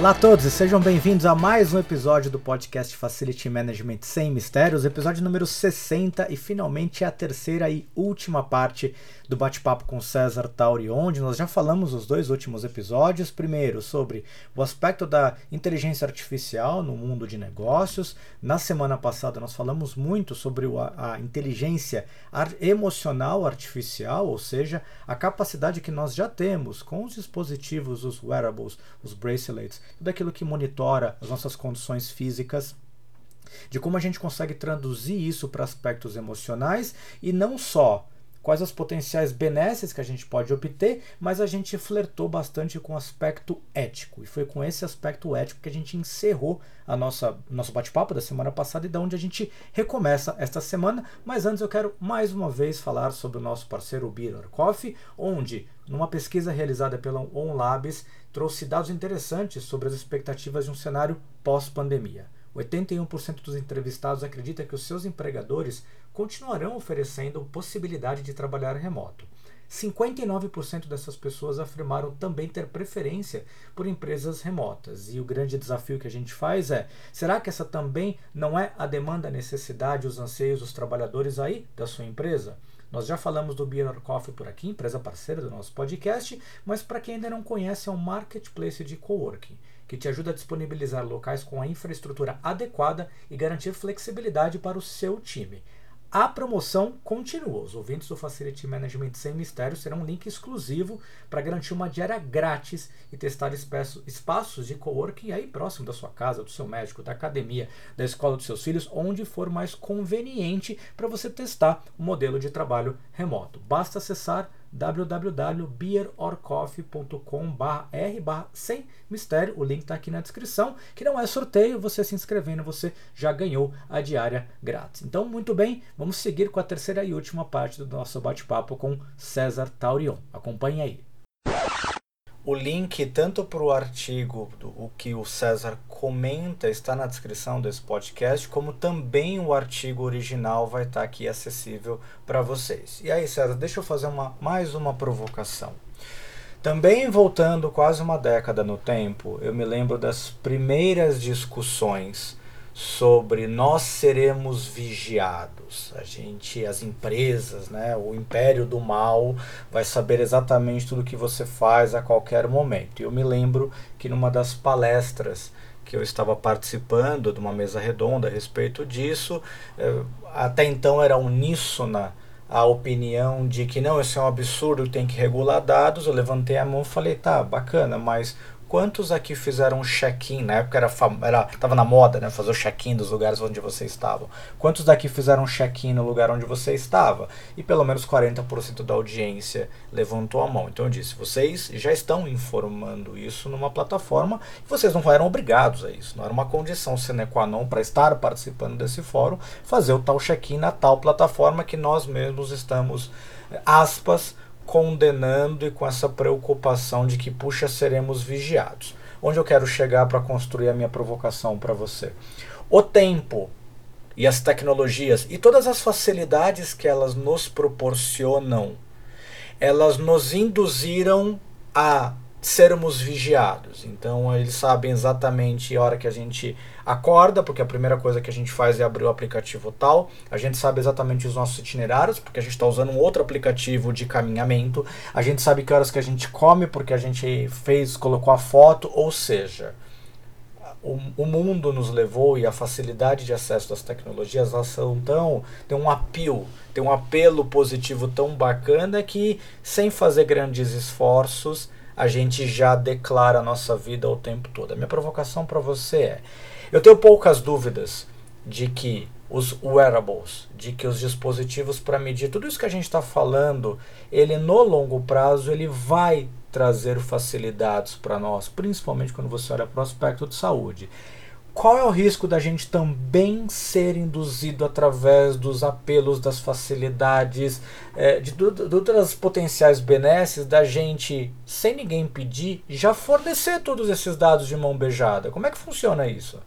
Olá a todos e sejam bem-vindos a mais um episódio do podcast Facility Management Sem Mistérios, episódio número 60 e finalmente a terceira e última parte do bate-papo com César Tauri, onde nós já falamos os dois últimos episódios. Primeiro, sobre o aspecto da inteligência artificial no mundo de negócios. Na semana passada, nós falamos muito sobre a, a inteligência emocional artificial, ou seja, a capacidade que nós já temos com os dispositivos, os wearables, os bracelets, tudo aquilo que monitora as nossas condições físicas de como a gente consegue traduzir isso para aspectos emocionais e não só quais as potenciais benesses que a gente pode obter, mas a gente flertou bastante com o aspecto ético. E foi com esse aspecto ético que a gente encerrou a nossa nosso bate-papo da semana passada e da onde a gente recomeça esta semana. Mas antes eu quero mais uma vez falar sobre o nosso parceiro Beer Coffee, onde numa pesquisa realizada pela OnLabs trouxe dados interessantes sobre as expectativas de um cenário pós-pandemia. 81% dos entrevistados acredita que os seus empregadores continuarão oferecendo possibilidade de trabalhar remoto. 59% dessas pessoas afirmaram também ter preferência por empresas remotas. E o grande desafio que a gente faz é: será que essa também não é a demanda, a necessidade, os anseios dos trabalhadores aí da sua empresa? Nós já falamos do Beer Coffee por aqui, empresa parceira do nosso podcast, mas para quem ainda não conhece, é um marketplace de coworking que te ajuda a disponibilizar locais com a infraestrutura adequada e garantir flexibilidade para o seu time. A promoção continua. Os ouvintes do Facility Management Sem Mistérios terão um link exclusivo para garantir uma diária grátis e testar espaços de coworking aí próximo da sua casa, do seu médico, da academia, da escola dos seus filhos, onde for mais conveniente para você testar o modelo de trabalho remoto. Basta acessar www.beerorcoffee.com.br sem mistério, o link está aqui na descrição, que não é sorteio, você se inscrevendo, você já ganhou a diária grátis. Então, muito bem, vamos seguir com a terceira e última parte do nosso bate-papo com César Taurion. Acompanhe aí. O link tanto para o artigo do o que o César comenta está na descrição desse podcast, como também o artigo original vai estar aqui acessível para vocês. E aí, César, deixa eu fazer uma, mais uma provocação. Também voltando quase uma década no tempo, eu me lembro das primeiras discussões sobre nós seremos vigiados. A gente, as empresas, né, o império do mal vai saber exatamente tudo que você faz a qualquer momento. E eu me lembro que numa das palestras que eu estava participando de uma mesa redonda a respeito disso, eh, até então era uníssona a opinião de que não, isso é um absurdo, tem que regular dados. Eu levantei a mão e falei, tá, bacana, mas Quantos aqui fizeram check-in? Na época era, era tava na moda, né? Fazer o check-in dos lugares onde você estava. Quantos daqui fizeram check-in no lugar onde você estava? E pelo menos 40% da audiência levantou a mão. Então eu disse: vocês já estão informando isso numa plataforma e vocês não eram obrigados a isso. Não era uma condição sine qua non para estar participando desse fórum fazer o tal check-in na tal plataforma que nós mesmos estamos, aspas, condenando e com essa preocupação de que, puxa, seremos vigiados. Onde eu quero chegar para construir a minha provocação para você? O tempo e as tecnologias e todas as facilidades que elas nos proporcionam, elas nos induziram a sermos vigiados. Então eles sabem exatamente a hora que a gente acorda, porque a primeira coisa que a gente faz é abrir o aplicativo tal. A gente sabe exatamente os nossos itinerários, porque a gente está usando um outro aplicativo de caminhamento. A gente sabe que horas que a gente come, porque a gente fez, colocou a foto, ou seja, o, o mundo nos levou e a facilidade de acesso das tecnologias elas são tão tem um apelo tem um apelo positivo tão bacana que sem fazer grandes esforços a gente já declara a nossa vida o tempo todo. A minha provocação para você é: eu tenho poucas dúvidas de que os wearables, de que os dispositivos para medir tudo isso que a gente está falando, ele no longo prazo ele vai trazer facilidades para nós, principalmente quando você olha para o aspecto de saúde qual é o risco da gente também ser induzido através dos apelos, das facilidades, é, de, de, de outras potenciais benesses, da gente, sem ninguém pedir, já fornecer todos esses dados de mão beijada? Como é que funciona isso?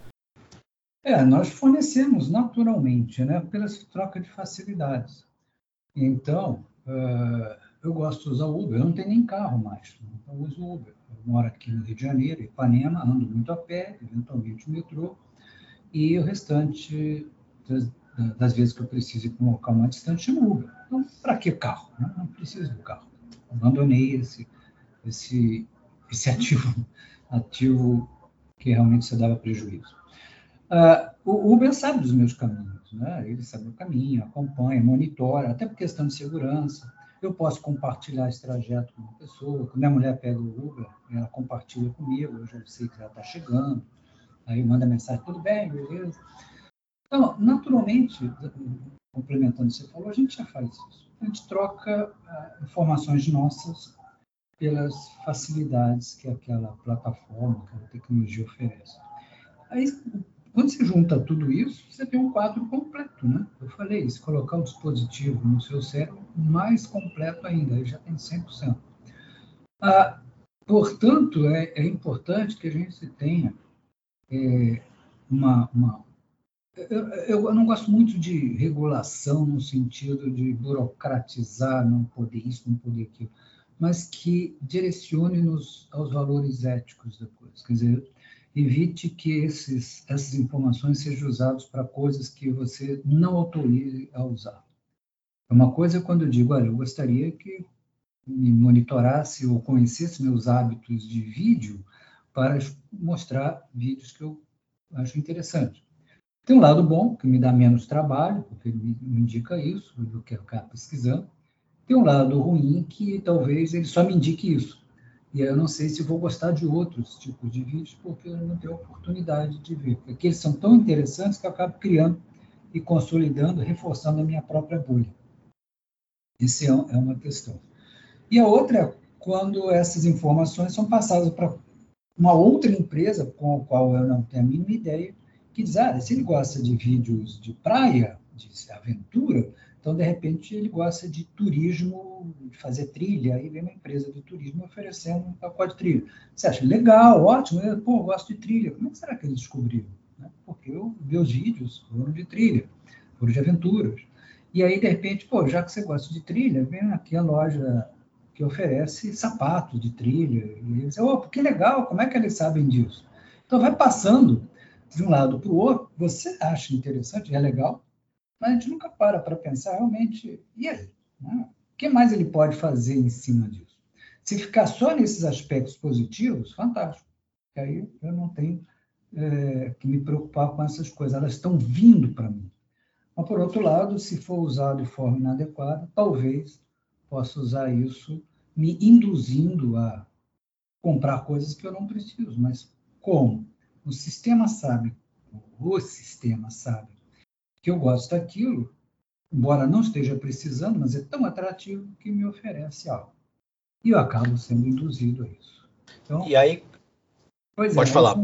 É, nós fornecemos naturalmente, né, pela troca de facilidades. Então, uh, eu gosto de usar Uber. Eu não tenho nem carro mais, então uso Uber. Moro aqui no Rio de Janeiro, Ipanema, ando muito a pé, eventualmente o metrô, e o restante das, das vezes que eu preciso ir para um local mais distante, chamo Uber. Então, para que carro? Né? Não preciso do carro. Abandonei esse, esse, esse ativo, ativo que realmente se dava prejuízo. Uh, o Uber sabe dos meus caminhos, né? ele sabe o caminho, acompanha, monitora, até por questão de segurança. Eu posso compartilhar esse trajeto com uma pessoa. Quando minha mulher pega o Uber, ela compartilha comigo, eu já sei que ela está chegando. Aí manda mensagem, tudo bem, beleza? Então, naturalmente, complementando o que você falou, a gente já faz isso. A gente troca uh, informações nossas pelas facilidades que aquela plataforma, aquela tecnologia oferece. Aí, quando você junta tudo isso, você tem um quadro completo, né? Eu falei, se colocar o dispositivo no seu cérebro, mais completo ainda, aí já tem 100%. Ah, portanto, é, é, importante que a gente tenha é, uma, uma eu, eu, não gosto muito de regulação no sentido de burocratizar, não poder isso, não poder aquilo, mas que direcione-nos aos valores éticos da coisa. Quer dizer, evite que esses, essas informações sejam usadas para coisas que você não autorize a usar. Uma coisa é quando eu digo, olha, eu gostaria que me monitorasse ou conhecesse meus hábitos de vídeo para mostrar vídeos que eu acho interessantes. Tem um lado bom, que me dá menos trabalho, porque ele me indica isso, do que ficar pesquisando. Tem um lado ruim, que talvez ele só me indique isso. E eu não sei se vou gostar de outros tipos de vídeos, porque eu não tenho oportunidade de ver. Porque eles são tão interessantes que eu acabo criando e consolidando, reforçando a minha própria bolha. Isso é, é uma questão. E a outra é quando essas informações são passadas para uma outra empresa com a qual eu não tenho a mínima ideia, que diz, ah, se ele gosta de vídeos de praia, de aventura, então, de repente, ele gosta de turismo, de fazer trilha, aí vem uma empresa de turismo oferecendo um pacote de trilha. Você acha legal, ótimo, eu, pô, gosto de trilha. Como é que será que eles descobriram? Né? Porque eu, meus vídeos foram de trilha, foram de aventuras. E aí, de repente, pô, já que você gosta de trilha, vem aqui a loja que oferece sapatos de trilha. E eles, oh, que legal, como é que eles sabem disso? Então, vai passando de um lado para o outro, você acha interessante, é legal, mas a gente nunca para para pensar realmente, e aí? Né? O que mais ele pode fazer em cima disso? Se ficar só nesses aspectos positivos, fantástico. E aí eu não tenho é, que me preocupar com essas coisas, elas estão vindo para mim. Mas, por outro lado, se for usado de forma inadequada, talvez possa usar isso me induzindo a comprar coisas que eu não preciso. Mas como? O sistema sabe, o sistema sabe que eu gosto daquilo, embora não esteja precisando, mas é tão atrativo que me oferece algo. E eu acabo sendo induzido a isso. Então, e aí, pode é, falar.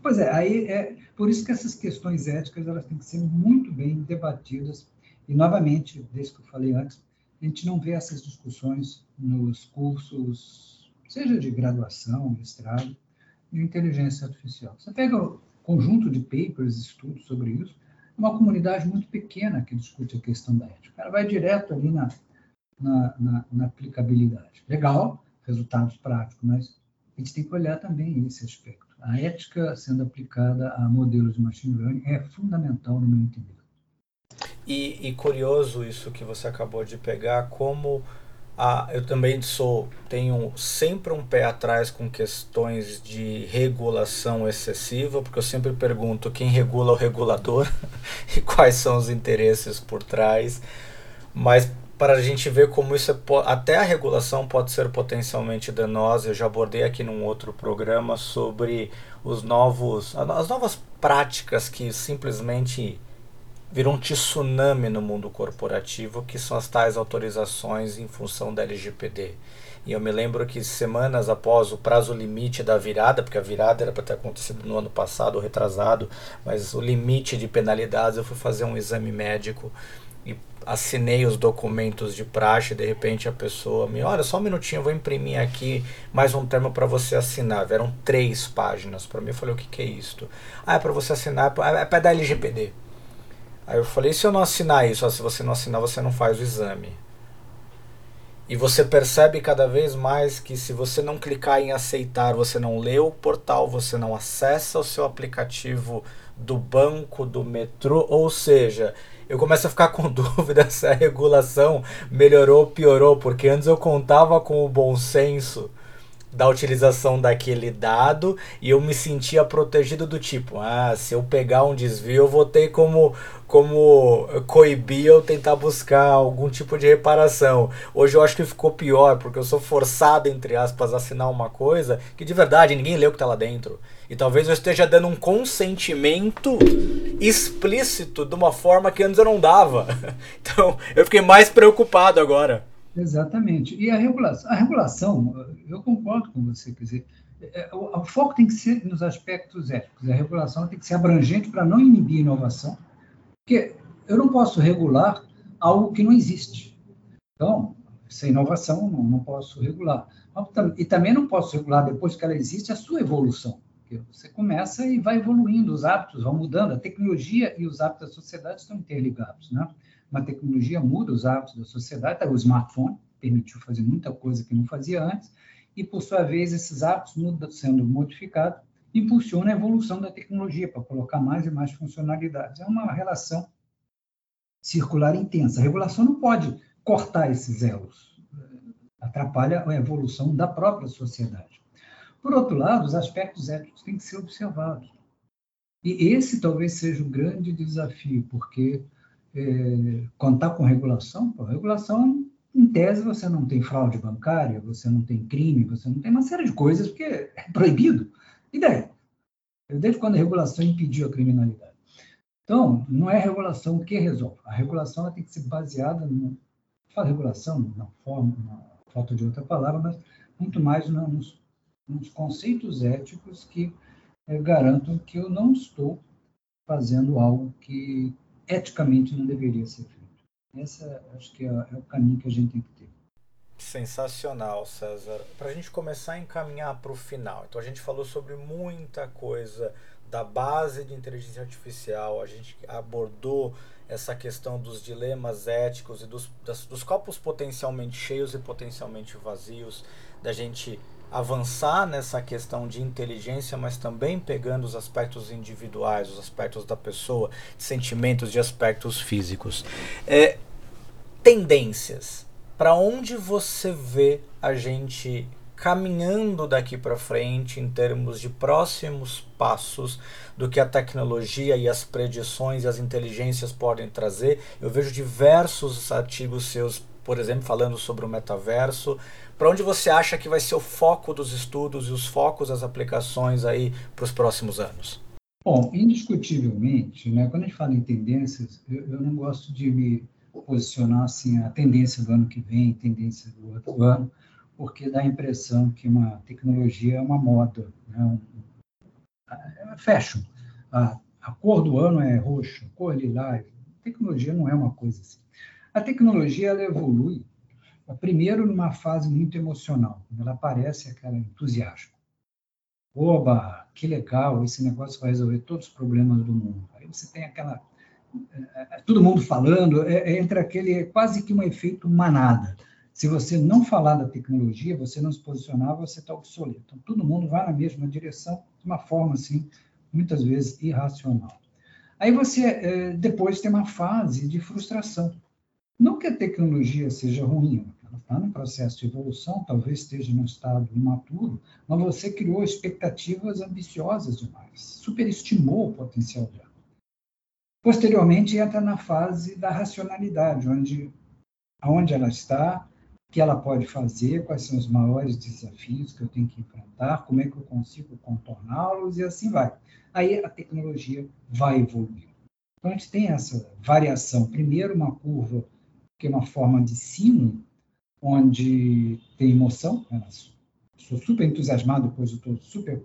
pois é, aí é por isso que essas questões éticas elas têm que ser muito bem debatidas. E novamente, desde que eu falei antes, a gente não vê essas discussões nos cursos, seja de graduação, mestrado, de inteligência artificial. Você pega o conjunto de papers, estudos sobre isso, uma comunidade muito pequena que discute a questão da ética. O cara vai direto ali na, na, na, na aplicabilidade. Legal, resultados práticos, mas a gente tem que olhar também esse aspecto. A ética sendo aplicada a modelos de machine learning é fundamental no meu entendimento. E, e curioso isso que você acabou de pegar, como ah, eu também sou tenho sempre um pé atrás com questões de regulação excessiva, porque eu sempre pergunto quem regula o regulador e quais são os interesses por trás. Mas para a gente ver como isso é, até a regulação pode ser potencialmente danosa. Eu já abordei aqui num outro programa sobre os novos as novas práticas que simplesmente virou um tsunami no mundo corporativo, que são as tais autorizações em função da LGPD. E eu me lembro que semanas após o prazo limite da virada, porque a virada era para ter acontecido no ano passado retrasado, mas o limite de penalidades, eu fui fazer um exame médico e assinei os documentos de praxe, de repente a pessoa me, olha, só um minutinho, eu vou imprimir aqui mais um termo para você assinar. Eram três páginas para mim. Eu falei, o que, que é isto? Ah, é para você assinar, é para dar LGPD. Aí eu falei, se eu não assinar isso? se você não assinar, você não faz o exame. E você percebe cada vez mais que se você não clicar em aceitar, você não lê o portal, você não acessa o seu aplicativo do banco, do metrô, ou seja, eu começo a ficar com dúvida se a regulação melhorou ou piorou, porque antes eu contava com o bom senso da utilização daquele dado e eu me sentia protegido do tipo, ah, se eu pegar um desvio, eu vou ter como como coibir eu tentar buscar algum tipo de reparação. Hoje eu acho que ficou pior, porque eu sou forçado, entre aspas, a assinar uma coisa que de verdade ninguém leu o que está lá dentro. E talvez eu esteja dando um consentimento explícito de uma forma que antes eu não dava. Então eu fiquei mais preocupado agora. Exatamente. E a regulação, a regulação, eu concordo com você, quer dizer, é, o, o foco tem que ser nos aspectos éticos. A regulação tem que ser abrangente para não inibir a inovação, porque eu não posso regular algo que não existe. Então, sem inovação, não, não posso regular. E também não posso regular, depois que ela existe, a sua evolução. Você começa e vai evoluindo, os hábitos vão mudando, a tecnologia e os hábitos da sociedade estão interligados. Né? Uma tecnologia muda os hábitos da sociedade, tá? o smartphone permitiu fazer muita coisa que não fazia antes, e, por sua vez, esses hábitos mudam, sendo modificados, impulsiona a evolução da tecnologia para colocar mais e mais funcionalidades. É uma relação circular intensa. A regulação não pode cortar esses elos, atrapalha a evolução da própria sociedade. Por outro lado, os aspectos éticos têm que ser observados. E esse talvez seja o grande desafio, porque é, contar com regulação, pô, regulação, em tese, você não tem fraude bancária, você não tem crime, você não tem uma série de coisas, porque é proibido. E daí? Desde quando a regulação impediu a criminalidade? Então, não é a regulação que resolve. A regulação tem que ser baseada, no, fala regulação, na forma, na falta de outra palavra, mas muito mais nos, nos conceitos éticos que é, garantam que eu não estou fazendo algo que eticamente não deveria ser feito. Esse acho que é, é o caminho que a gente tem que ter. Sensacional, César. Para a gente começar a encaminhar para o final, então a gente falou sobre muita coisa da base de inteligência artificial, a gente abordou essa questão dos dilemas éticos e dos, das, dos copos potencialmente cheios e potencialmente vazios, da gente avançar nessa questão de inteligência, mas também pegando os aspectos individuais, os aspectos da pessoa, sentimentos de aspectos físicos. É, tendências. Para onde você vê a gente caminhando daqui para frente em termos de próximos passos do que a tecnologia e as predições e as inteligências podem trazer? Eu vejo diversos artigos seus, por exemplo, falando sobre o metaverso, para onde você acha que vai ser o foco dos estudos e os focos das aplicações aí para os próximos anos? Bom, indiscutivelmente, né, quando a gente fala em tendências, eu, eu não gosto de me posicionar assim a tendência do ano que vem, tendência do outro ano, porque dá a impressão que uma tecnologia é uma moda, né, um, é fashion. A, a cor do ano é roxa, cor lilás. Tecnologia não é uma coisa assim. A tecnologia ela evolui Primeiro, numa fase muito emocional, quando ela aparece, aquela entusiasmo. Oba, que legal, esse negócio vai resolver todos os problemas do mundo. Aí você tem aquela. É, é, todo mundo falando, é, é, entre aquele. quase que um efeito manada. Se você não falar da tecnologia, você não se posicionar, você está obsoleto. Então, todo mundo vai na mesma direção, de uma forma, assim, muitas vezes irracional. Aí você, depois, tem uma fase de frustração não que a tecnologia seja ruim, está no processo de evolução, talvez esteja no estado imaturo, mas você criou expectativas ambiciosas demais, superestimou o potencial dela. Posteriormente, entra na fase da racionalidade, onde aonde ela está, o que ela pode fazer, quais são os maiores desafios que eu tenho que enfrentar, como é que eu consigo contorná-los e assim vai. Aí a tecnologia vai evoluir. Então a gente tem essa variação. Primeiro, uma curva que é uma forma de sino, onde tem emoção. Né? Sou super entusiasmado, depois eu estou super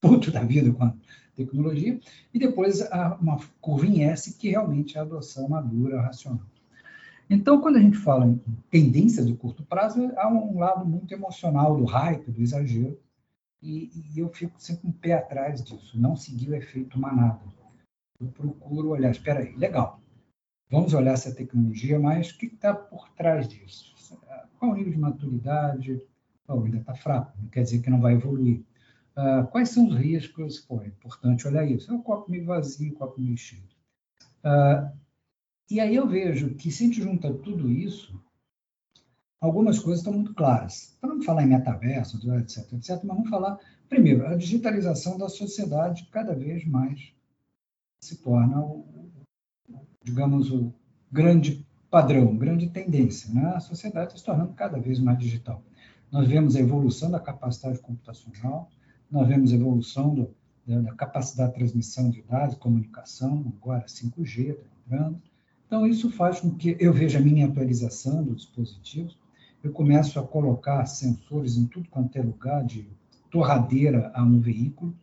puto da vida com a tecnologia. E depois uma curva em S, que realmente é a adoção madura, racional. Então, quando a gente fala em tendência de curto prazo, há um lado muito emocional do hype, do exagero, e, e eu fico sempre um pé atrás disso, não seguir o efeito manada. Eu procuro olhar, espera aí, legal, Vamos olhar essa tecnologia, mas o que está por trás disso? Qual o nível de maturidade? Oh, ainda está fraco, não quer dizer que não vai evoluir. Uh, quais são os riscos? Pô, é importante olhar isso. É o copo meio vazio, o copo meio cheio. Uh, e aí eu vejo que se a gente junta tudo isso, algumas coisas estão muito claras. Para não falar em metaverso, etc, etc, mas vamos falar, primeiro, a digitalização da sociedade cada vez mais se torna, digamos, o grande padrão, grande tendência. Né? A sociedade está se tornando cada vez mais digital. Nós vemos a evolução da capacidade computacional, nós vemos a evolução do, da, da, capacidade de transmissão de dados, comunicação, agora 5G está entrando. Então, isso faz com que eu veja a minha atualização dos dispositivos, eu começo a colocar sensores em tudo quanto é lugar, de torradeira a um veículo.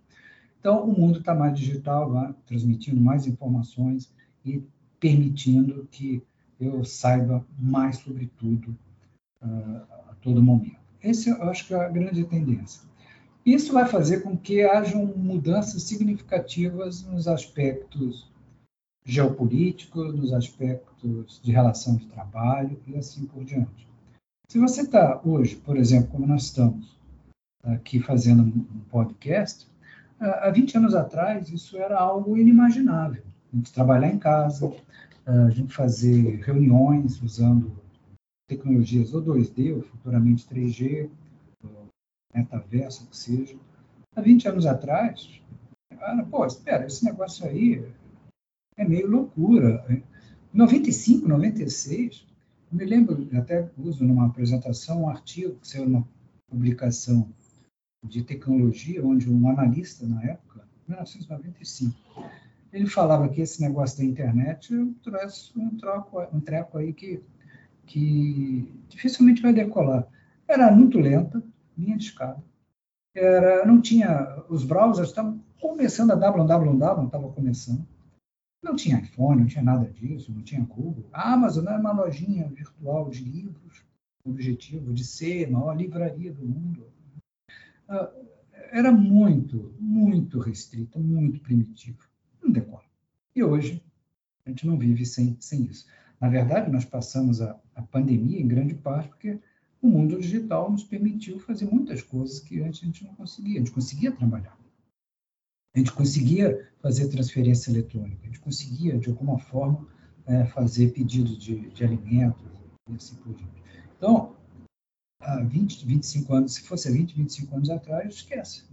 Então, o mundo está mais digital, vai transmitindo mais informações e permitindo que eu saiba mais sobre tudo uh, a todo momento. Essa eu acho que é a grande tendência. Isso vai fazer com que hajam mudanças significativas nos aspectos geopolíticos, nos aspectos de relação de trabalho e assim por diante. Se você está hoje, por exemplo, como nós estamos aqui fazendo um podcast, há 20 anos atrás isso era algo inimaginável. A gente trabalhar em casa, a gente fazer reuniões usando tecnologias ou 2D, ou futuramente 3G, ou metaverso, que seja. Há 20 anos atrás, era, pô, espera, esse negócio aí é meio loucura. Em 95, 96, eu me lembro, até uso numa apresentação um artigo que saiu numa publicação de tecnologia, onde um analista na época, 1995, ele falava que esse negócio da internet trouxe um, troco, um treco aí que, que dificilmente vai decolar. Era muito lenta, linha de escada. Era, não tinha, os browsers estavam começando, a www estava começando. Não tinha iPhone, não tinha nada disso, não tinha Google. A Amazon era uma lojinha virtual de livros, o objetivo de ser a maior livraria do mundo. Ah, era muito, muito restrita, muito decola. E hoje, a gente não vive sem, sem isso. Na verdade, nós passamos a, a pandemia em grande parte porque o mundo digital nos permitiu fazer muitas coisas que antes a gente não conseguia. A gente conseguia trabalhar. A gente conseguia fazer transferência eletrônica. A gente conseguia, de alguma forma, é, fazer pedidos de, de alimentos e assim por diante. Então, há 20, 25 anos, se fosse há 20, 25 anos atrás, esquece.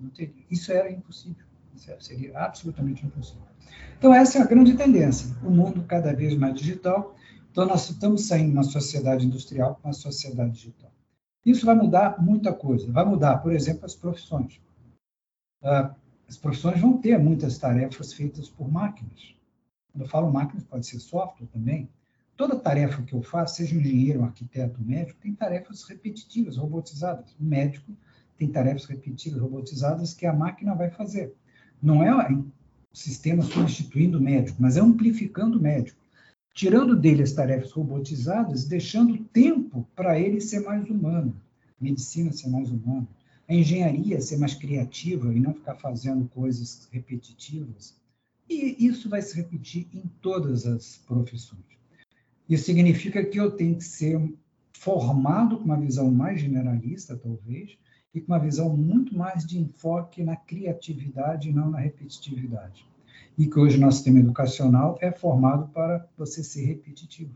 Isso era impossível. Isso seria absolutamente impossível. Então, essa é a grande tendência. O mundo cada vez mais digital. Então, nós estamos saindo de uma sociedade industrial para uma sociedade digital. Isso vai mudar muita coisa. Vai mudar, por exemplo, as profissões. Ah, as profissões vão ter muitas tarefas feitas por máquinas. Quando eu falo máquinas, pode ser software também. Toda tarefa que eu faço, seja um engenheiro, um arquiteto, um médico, tem tarefas repetitivas, robotizadas. O médico tem tarefas repetitivas, robotizadas, que a máquina vai fazer. Não é sistema substituindo o médico, mas é amplificando o médico, tirando dele as tarefas robotizadas, deixando tempo para ele ser mais humano, medicina ser mais humana, a engenharia ser mais criativa e não ficar fazendo coisas repetitivas. E isso vai se repetir em todas as profissões. Isso significa que eu tenho que ser formado com uma visão mais generalista, talvez, e com uma visão muito mais de enfoque na criatividade e não na repetitividade. E que hoje o nosso sistema educacional é formado para você ser repetitivo.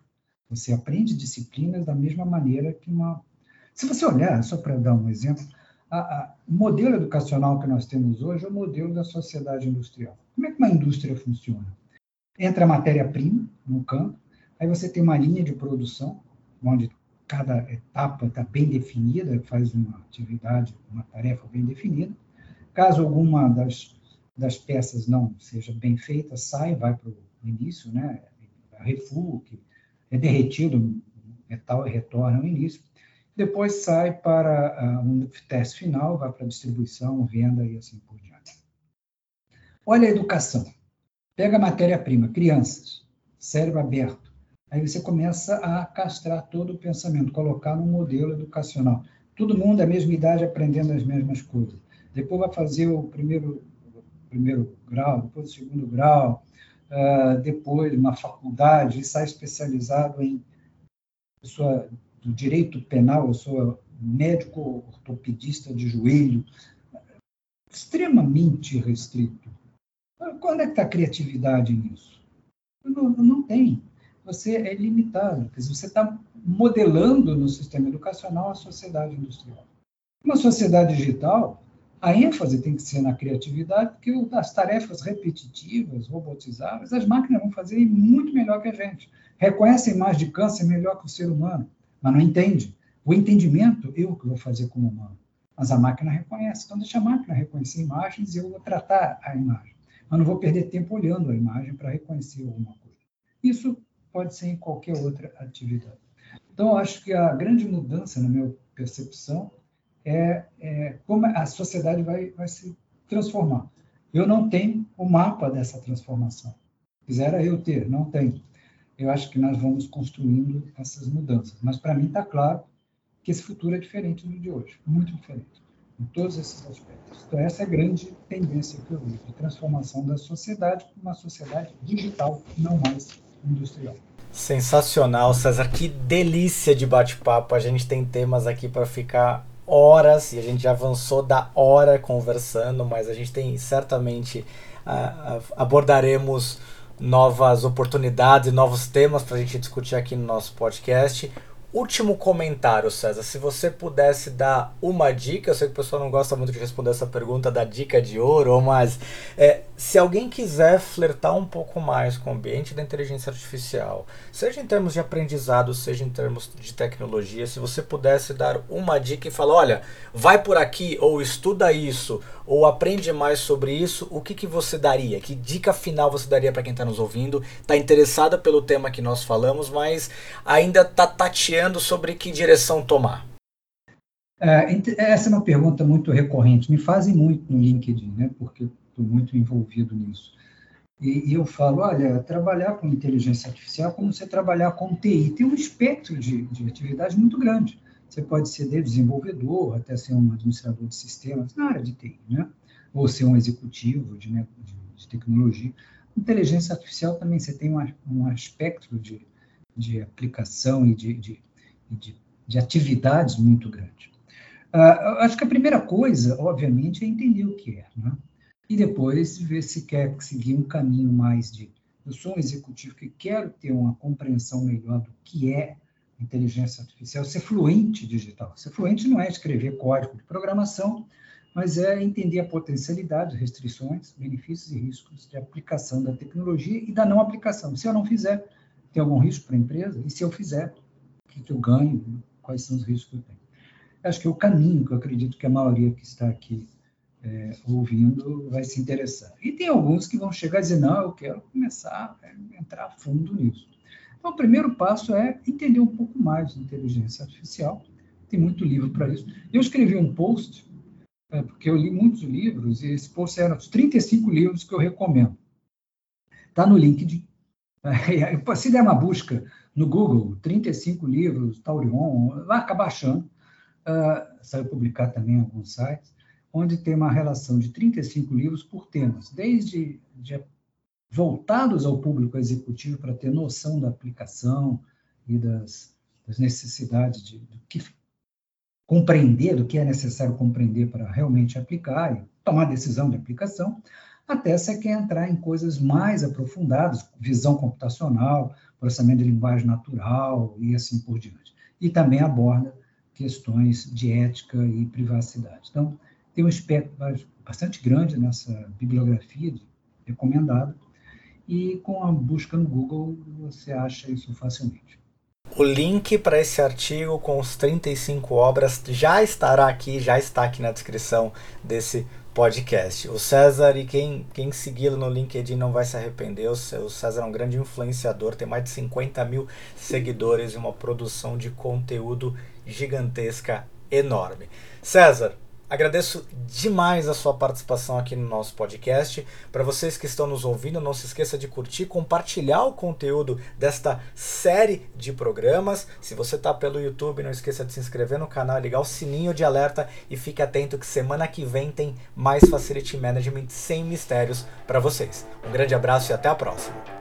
Você aprende disciplinas da mesma maneira que uma. Se você olhar, só para dar um exemplo, o modelo educacional que nós temos hoje é o modelo da sociedade industrial. Como é que uma indústria funciona? Entra a matéria-prima no campo, aí você tem uma linha de produção, onde cada etapa está bem definida, faz uma atividade, uma tarefa bem definida. Caso alguma das, das peças não seja bem feita, sai, vai para o início, né? Refuo, que é derretido, metal e retorna ao início. Depois sai para uh, um teste final, vai para distribuição, venda e assim por diante. Olha a educação. Pega a matéria-prima, crianças, cérebro aberto, Aí você começa a castrar todo o pensamento, colocar no modelo educacional. Todo mundo, à mesma idade, aprendendo as mesmas coisas. Depois vai fazer o primeiro, primeiro grau, depois o segundo grau, uh, depois uma faculdade, e sai especializado em pessoa do direito penal, eu sou médico ortopedista de joelho, extremamente restrito. Quando é que está a criatividade nisso? Não, não tem. Você é limitado. Quer dizer, você está modelando no sistema educacional a sociedade industrial. Uma sociedade digital, a ênfase tem que ser na criatividade, porque as tarefas repetitivas, robotizáveis, as máquinas vão fazer muito melhor que a gente. Reconhecem mais de câncer melhor que o ser humano, mas não entende. O entendimento, eu que vou fazer como humano. Mas a máquina reconhece. Então, deixa a máquina reconhecer imagens e eu vou tratar a imagem. Mas não vou perder tempo olhando a imagem para reconhecer alguma coisa. Isso pode ser em qualquer outra atividade. Então, acho que a grande mudança, na minha percepção, é, é como a sociedade vai, vai se transformar. Eu não tenho o mapa dessa transformação. Quisera eu ter, não tenho. Eu acho que nós vamos construindo essas mudanças. Mas, para mim, está claro que esse futuro é diferente do de hoje, muito diferente, em todos esses aspectos. Então, essa é a grande tendência que eu vejo, de transformação da sociedade para uma sociedade digital, não mais industrial. Sensacional, César. Que delícia de bate-papo. A gente tem temas aqui para ficar horas e a gente já avançou da hora conversando, mas a gente tem certamente uh, abordaremos novas oportunidades, novos temas para a gente discutir aqui no nosso podcast. Último comentário, César. Se você pudesse dar uma dica, eu sei que o pessoal não gosta muito de responder essa pergunta da dica de ouro, mas é, se alguém quiser flertar um pouco mais com o ambiente da inteligência artificial, seja em termos de aprendizado, seja em termos de tecnologia, se você pudesse dar uma dica e falar, olha, vai por aqui, ou estuda isso, ou aprende mais sobre isso, o que, que você daria? Que dica final você daria para quem está nos ouvindo? Está interessada pelo tema que nós falamos, mas ainda está tateando sobre que direção tomar? É, essa é uma pergunta muito recorrente. Me fazem muito no LinkedIn, né? Porque estou muito envolvido nisso. E, e, eu falo, olha, trabalhar com inteligência artificial é como você trabalhar com TI. Tem um espectro de, de muito grande. Você pode ser desenvolvedor, até ser um administrador de sistemas na área de TI, né? ou ser um executivo de, né, de, de tecnologia. Inteligência artificial também você tem um, aspecto de, de aplicação e de, de, de, de atividades muito grande. Uh, acho que a primeira coisa, obviamente, é entender o que é, né? e depois ver se quer seguir um caminho mais de eu sou um executivo que quero ter uma compreensão melhor do que é inteligência artificial, ser fluente digital. Ser fluente não é escrever código de programação, mas é entender a potencialidade, restrições, benefícios e riscos de aplicação da tecnologia e da não aplicação. Se eu não fizer, tem algum risco para a empresa? E se eu fizer, o que, eu ganho? Quais são os riscos que eu tenho? Acho que é o caminho que eu acredito que a maioria que está aqui é, ouvindo vai se interessar. E tem alguns que vão chegar a dizer, não, eu quero começar a entrar a fundo nisso. Então, o primeiro passo é entender um pouco mais de inteligência artificial. Tem muito livro para isso. Eu escrevi um post, é, porque eu li muitos livros, e esse post era os 35 livros que eu recomendo. Está no LinkedIn. É, se der uma busca no Google, 35 livros, Taurion, vai acabar achando. Uh, saiu publicar também em alguns sites, onde tem uma relação de 35 livros por temas, desde de voltados ao público executivo para ter noção da aplicação e das, das necessidades de, do que compreender, do que é necessário compreender para realmente aplicar e tomar decisão de aplicação, até você quer entrar em coisas mais aprofundadas, visão computacional, processamento de linguagem natural e assim por diante. E também aborda questões de ética e privacidade. Então, tem um espectro bastante grande nessa bibliografia recomendada, e com a busca no Google você acha isso facilmente. O link para esse artigo com os 35 obras já estará aqui, já está aqui na descrição desse podcast. O César e quem, quem segui-lo no LinkedIn não vai se arrepender. O César é um grande influenciador, tem mais de 50 mil seguidores e uma produção de conteúdo gigantesca, enorme. César, Agradeço demais a sua participação aqui no nosso podcast. Para vocês que estão nos ouvindo, não se esqueça de curtir, compartilhar o conteúdo desta série de programas. Se você está pelo YouTube, não esqueça de se inscrever no canal, ligar o sininho de alerta e fique atento que semana que vem tem mais Facility Management sem mistérios para vocês. Um grande abraço e até a próxima.